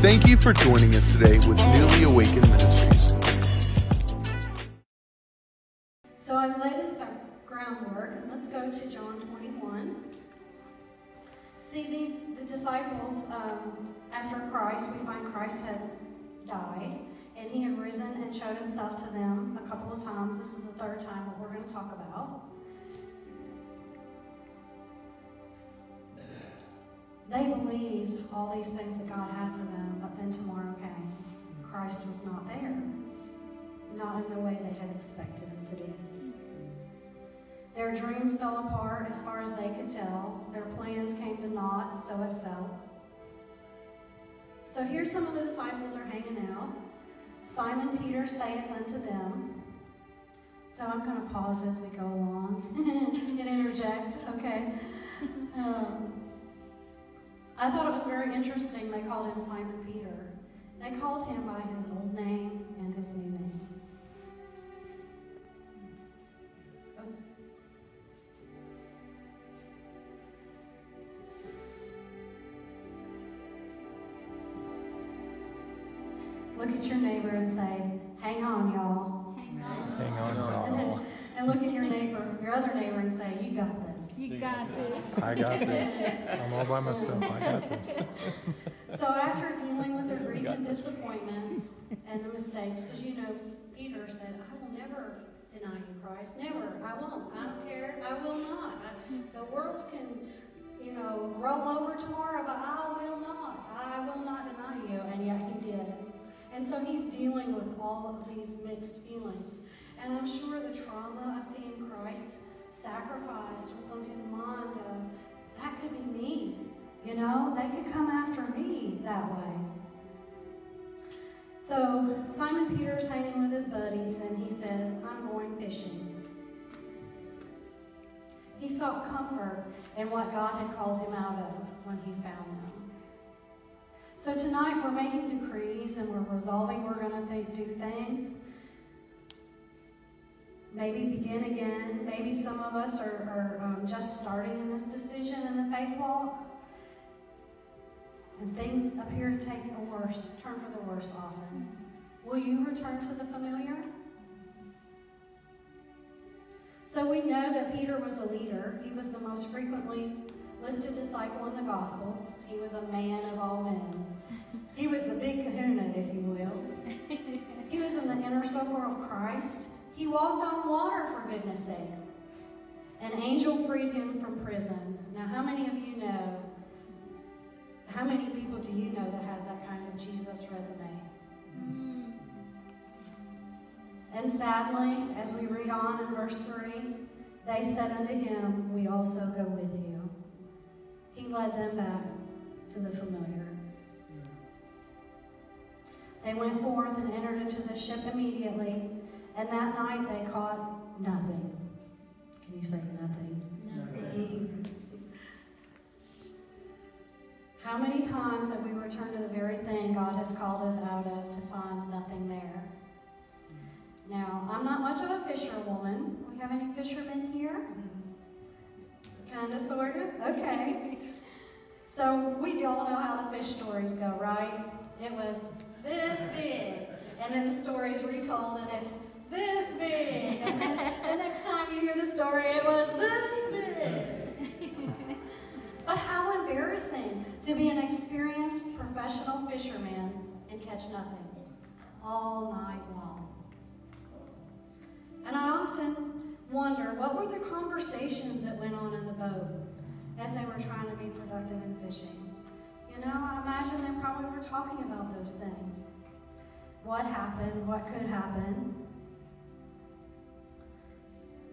Thank you for joining us today with Newly Awakened Ministries. So I laid this groundwork, and let's go to John 21. See, these the disciples um, after Christ, we find Christ had died, and he had risen and showed himself to them a couple of times. This is the third time what we're going to talk about. They believed all these things that God had for them, but then tomorrow came. Christ was not there, not in the way they had expected him to be. Their dreams fell apart as far as they could tell. Their plans came to naught, so it fell. So here some of the disciples are hanging out. Simon Peter saith unto them, so I'm going to pause as we go along and interject, okay? I thought it was very interesting they called him Simon Peter. They called him by his old name and his new name. Look at your neighbor and say, hang on, y'all. You got this. I got this. I'm all by myself. I got this. So after dealing with their grief and disappointments and the mistakes, because you know, Peter said, I will never deny you, Christ. Never. I won't. I don't care. I will not. I, the world can, you know, roll over tomorrow, but I will not. I will not deny you. And yet he did. And so he's dealing with all of these mixed feelings. And I'm sure the trauma of seeing Christ sacrificed was on his mind of, that could be me. You know, they could come after me that way. So Simon Peter's hanging with his buddies and he says, I'm going fishing. He sought comfort in what God had called him out of when he found him. So tonight we're making decrees and we're resolving we're going to do things. Maybe begin again. Maybe some of us are, are um, just starting in this decision in the faith walk. And things appear to take a worse, turn for the worse often. Will you return to the familiar? So we know that Peter was a leader. He was the most frequently listed disciple in the Gospels. He was a man of all men. He was the big kahuna, if you will. He was in the inner circle of Christ. He walked on water, for goodness sake. An angel freed him from prison. Now, how many of you know? How many people do you know that has that kind of Jesus resume? Mm. And sadly, as we read on in verse 3, they said unto him, We also go with you. He led them back to the familiar. They went forth and entered into the ship immediately, and that night they caught nothing. Can you say nothing? Nothing. How many times have we returned to the very thing God has called us out of to find nothing there? Now, I'm not much of a fisherwoman. We have any fishermen here? Kind of, sort of? Okay. So, we all know how the fish stories go, right? It was this big, and then the story's retold, and it's fisherman and catch nothing all night long. And I often wonder what were the conversations that went on in the boat as they were trying to be productive in fishing. You know, I imagine they probably were talking about those things. What happened, what could happen.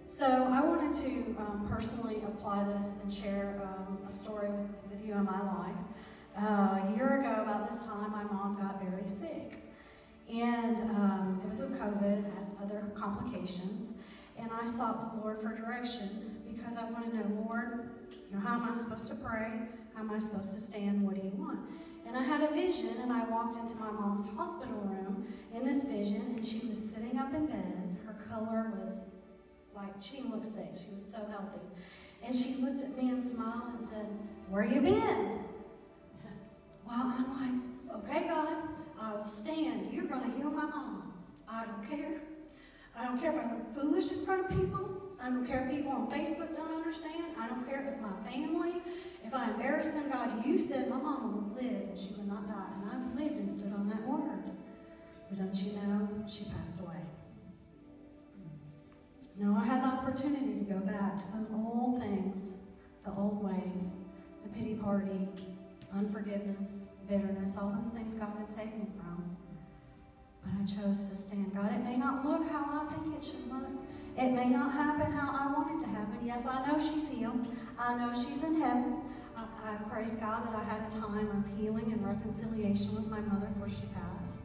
So I wanted to um, personally apply this and share um, a story with, with you in my life. Uh, a year ago, about this time, my mom got very sick. And um, it was with COVID, had other complications. And I sought the Lord for direction because I want to know, Lord, you know, how am I supposed to pray? How am I supposed to stand? What do you want? And I had a vision, and I walked into my mom's hospital room in this vision, and she was sitting up in bed. Her color was like, she looked sick. She was so healthy. And she looked at me and smiled and said, Where you been? Will stand. You're going to heal my mama. I don't care. I don't care if I look foolish in front of people. I don't care if people on Facebook don't understand. I don't care if my family, if I embarrass them. God, you said my mama would live and she would not die. And I lived and stood on that word. But don't you know, she passed away. Now I had the opportunity to go back to the old things, the old ways, the pity party, unforgiveness, bitterness, all those things God had saved me from. But I chose to stand. God, it may not look how I think it should look. It may not happen how I want it to happen. Yes, I know she's healed. I know she's in heaven. I, I praise God that I had a time of healing and reconciliation with my mother before she passed.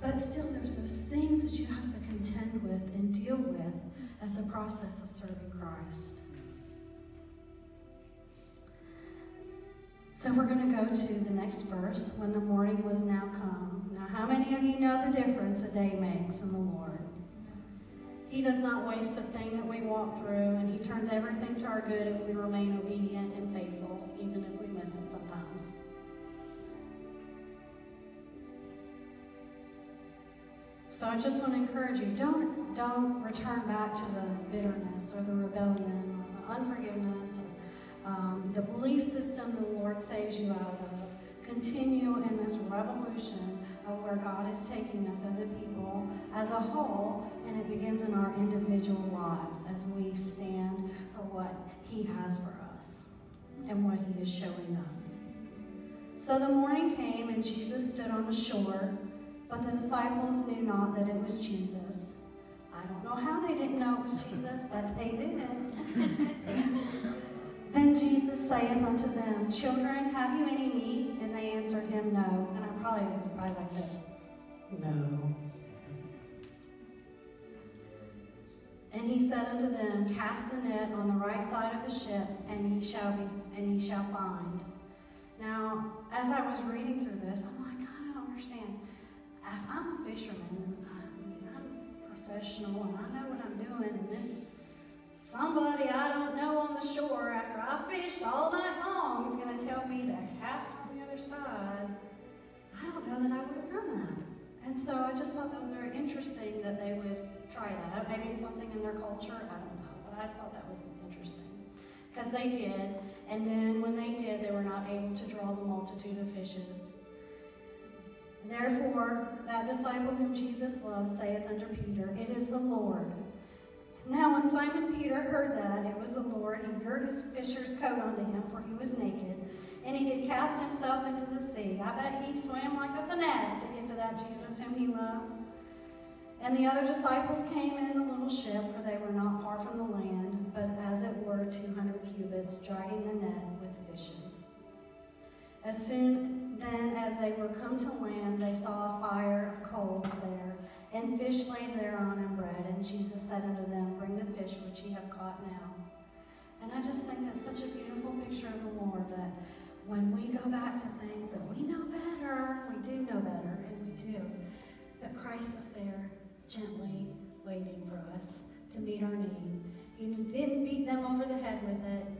But still, there's those things that you have to contend with and deal with as a process of serving Christ. So we're going to go to the next verse. When the morning was now come. Now, how many of you know the difference a day makes in the Lord? He does not waste a thing that we walk through, and He turns everything to our good if we remain obedient and faithful, even if we miss it sometimes. So I just want to encourage you, don't, don't return back to the bitterness or the rebellion or the unforgiveness or um, the belief system the Lord saves you out of. Continue in this revolution of where God is taking us as a people, as a whole, and it begins in our individual lives as we stand for what He has for us and what He is showing us. So the morning came, and Jesus stood on the shore. But the disciples knew not that it was Jesus. I don't know how they didn't know it was Jesus, but they did. Jesus saith unto them, Children, have you any meat? And they answered him, No. And I probably was probably like this. No. And he said unto them, Cast the net on the right side of the ship, and ye shall be, and ye shall find. Now, as I was reading through this, I'm like, God, I don't understand if I'm a fisherman I, mean, I'm professional and I know what I'm doing, and this somebody I don't the shore after I fished all night long is going to tell me to cast on the other side, I don't know that I would have done that. And so I just thought that was very interesting that they would try that. Maybe it's something in their culture, I don't know, but I thought that was interesting. Because they did, and then when they did, they were not able to draw the multitude of fishes. Therefore, that disciple whom Jesus loved saith unto Peter, It is the Lord. Now, when Simon Peter heard that it was the Lord, he girt his fisher's coat unto him, for he was naked, and he did cast himself into the sea. I bet he swam like a fanatic to get to that Jesus whom he loved. And the other disciples came in the little ship, for they were not far from the land, but as it were two hundred cubits, dragging the net with fishes. As soon then as they were come to land, they saw a fire of coals there, and fish laid thereon and bread. And Jesus said unto them, Bring the fish which ye have caught now. And I just think that's such a beautiful picture of the Lord that when we go back to things that we know better, we do know better, and we do. that Christ is there, gently waiting for us to meet our need. He didn't beat them over the head with it.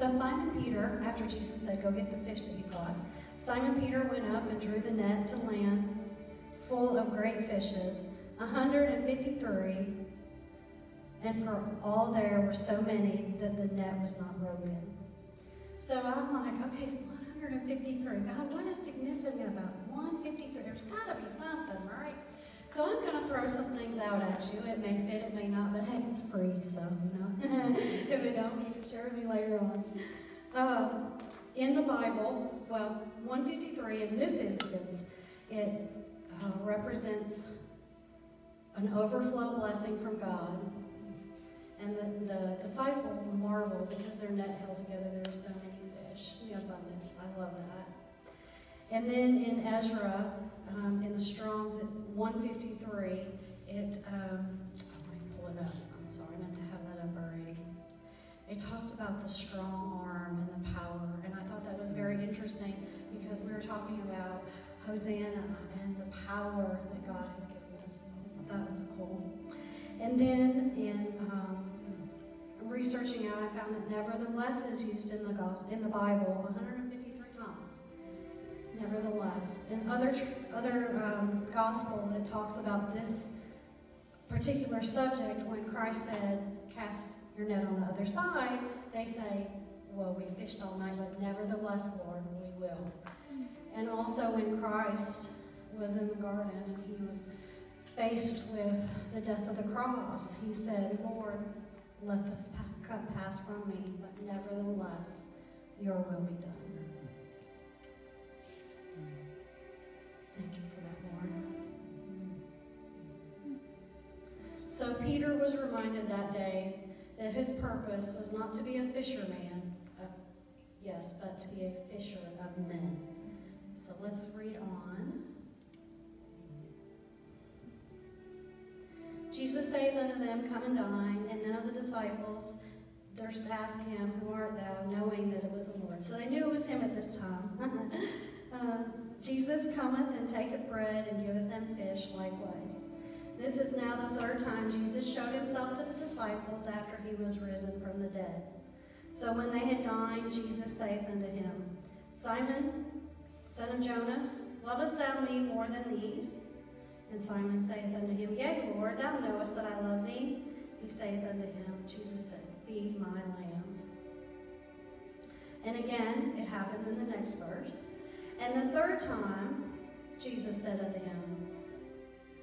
So Simon Peter, after Jesus said, Go get the fish that you caught, Simon Peter went up and drew the net to land full of great fishes, a 153, and for all there were so many that the net was not broken. So I'm like, okay, 153. God, what is significant about 153? There's got to be something, right? So I'm going to throw some things out at you. It may fit, it may not, but hey, it's free, so, you know. if it don't, you can share with me later on. Uh, in the Bible, well, 153 in this instance, it uh, represents an overflow blessing from God. And the, the disciples marvel because their net held together. There were so many fish, the abundance. I love that. And then in Ezra, um, in the Strong's at 153, it, um, me pull it up. I'm sorry, I meant to have that up already. It talks about the strong arm and the power, and I thought that was very interesting because we were talking about Hosanna and the power that God has given us. That was cool. And then in um, researching out, I found that nevertheless is used in the gospel, in the Bible 153 times. Nevertheless, in other other um, gospels, it talks about this particular subject when Christ said, "Cast your net on the other side." They say, "Well, we fished all night, but nevertheless, Lord, we will." And also when Christ was in the garden and he was faced with the death of the cross, he said, Lord, let this cup pass from me, but nevertheless, your will be done. So Peter was reminded that day that his purpose was not to be a fisherman, uh, yes, but to be a fisher of men. So let's read on. Jesus saith unto them, Come and dine. And none of the disciples durst ask him, Who art thou? knowing that it was the Lord. So they knew it was him at this time. uh, Jesus cometh and taketh bread and giveth them fish likewise. This is now the third time Jesus showed himself to the disciples after he was risen from the dead. So when they had dined, Jesus saith unto him, Simon, son of Jonas, lovest thou me more than these? And Simon saith unto him, Yea, Lord, thou knowest that I love thee. He saith unto him, Jesus said, Feed my lambs. And again, it happened in the next verse. And the third time, Jesus said unto him,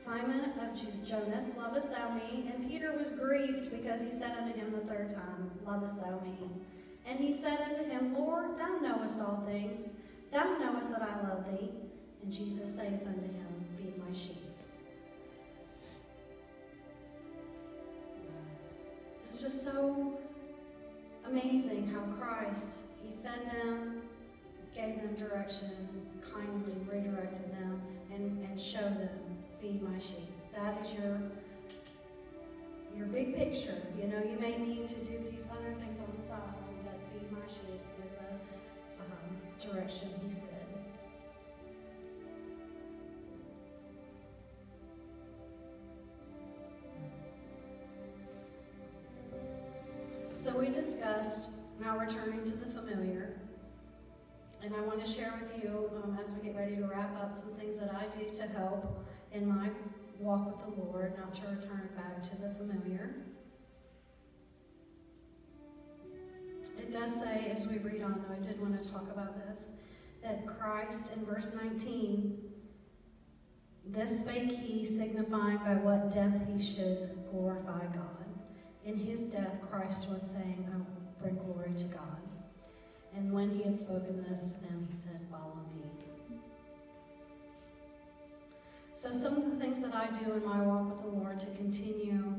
Simon of Jonas, lovest thou me? And Peter was grieved because he said unto him the third time, Lovest thou me? And he said unto him, Lord, thou knowest all things. Thou knowest that I love thee. And Jesus saith unto him, Feed my sheep. It's just so amazing how Christ, He fed them, gave them direction, kindly redirected them, and, and showed them, feed my sheep. That is your your big picture. You know, you may need to do these other things on the side, but feed my sheep is the um, direction He said. So we discussed now returning to the familiar. And I want to share with you, um, as we get ready to wrap up, some things that I do to help in my walk with the Lord, not to return back to the familiar. It does say, as we read on, though, I did want to talk about this, that Christ in verse 19, this spake he, signifying by what death he should glorify God. In his death, Christ was saying, I will bring glory to God. And when he had spoken this to them, he said, Follow me. So, some of the things that I do in my walk with the Lord to continue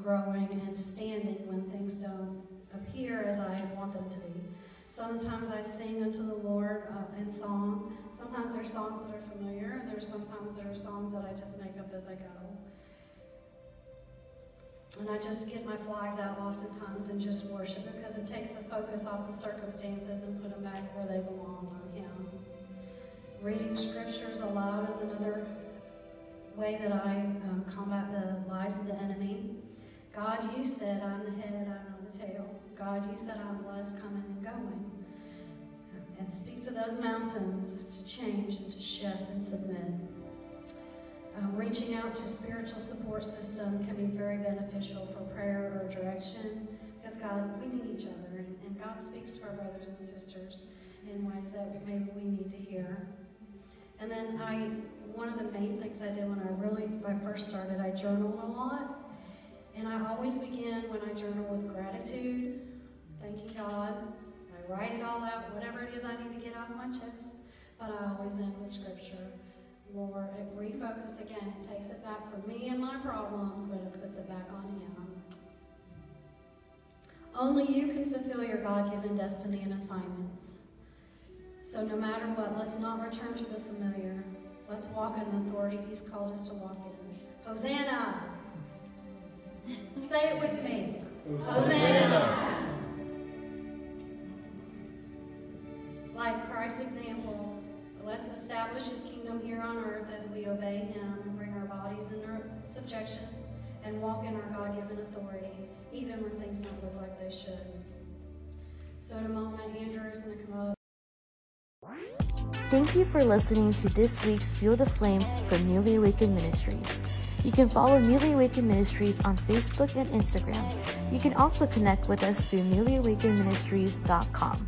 growing and standing when things don't appear as I want them to be. Sometimes I sing unto the Lord uh, in song. Sometimes there's songs that are familiar, and there's sometimes there are songs that I just make up as I go. And I just get my flags out oftentimes and just worship because it takes the focus off the circumstances and put them back where they belong on Him. Reading scriptures aloud is another way that I um, combat the lies of the enemy. God, you said I'm the head, I'm not the tail. God, you said I'm blessed coming and going. And speak to those mountains to change and to shift and submit. Um, reaching out to spiritual support system can be very beneficial for prayer or direction because God, we need each other, and, and God speaks to our brothers and sisters in ways that maybe we need to hear. And then I, one of the main things I did when I really, when I first started, I journaled a lot, and I always begin when I journal with gratitude, thanking God. I write it all out, whatever it is I need to get off my chest, but I always end with scripture. Lord, it refocus again. It takes it back from me and my problems, but it puts it back on Him. Only you can fulfill your God given destiny and assignments. So, no matter what, let's not return to the familiar. Let's walk in the authority He's called us to walk in. Hosanna! Say it with me. Hosanna! Like Christ's example, let's establish His kingdom here on earth as we obey Him and bring our bodies into subjection and walk in our God given authority, even when things don't look like they should. So, in a moment, Andrew is going to come up. Thank you for listening to this week's Fuel the Flame from Newly Awakened Ministries. You can follow Newly Awakened Ministries on Facebook and Instagram. You can also connect with us through newlyawakenedministries.com.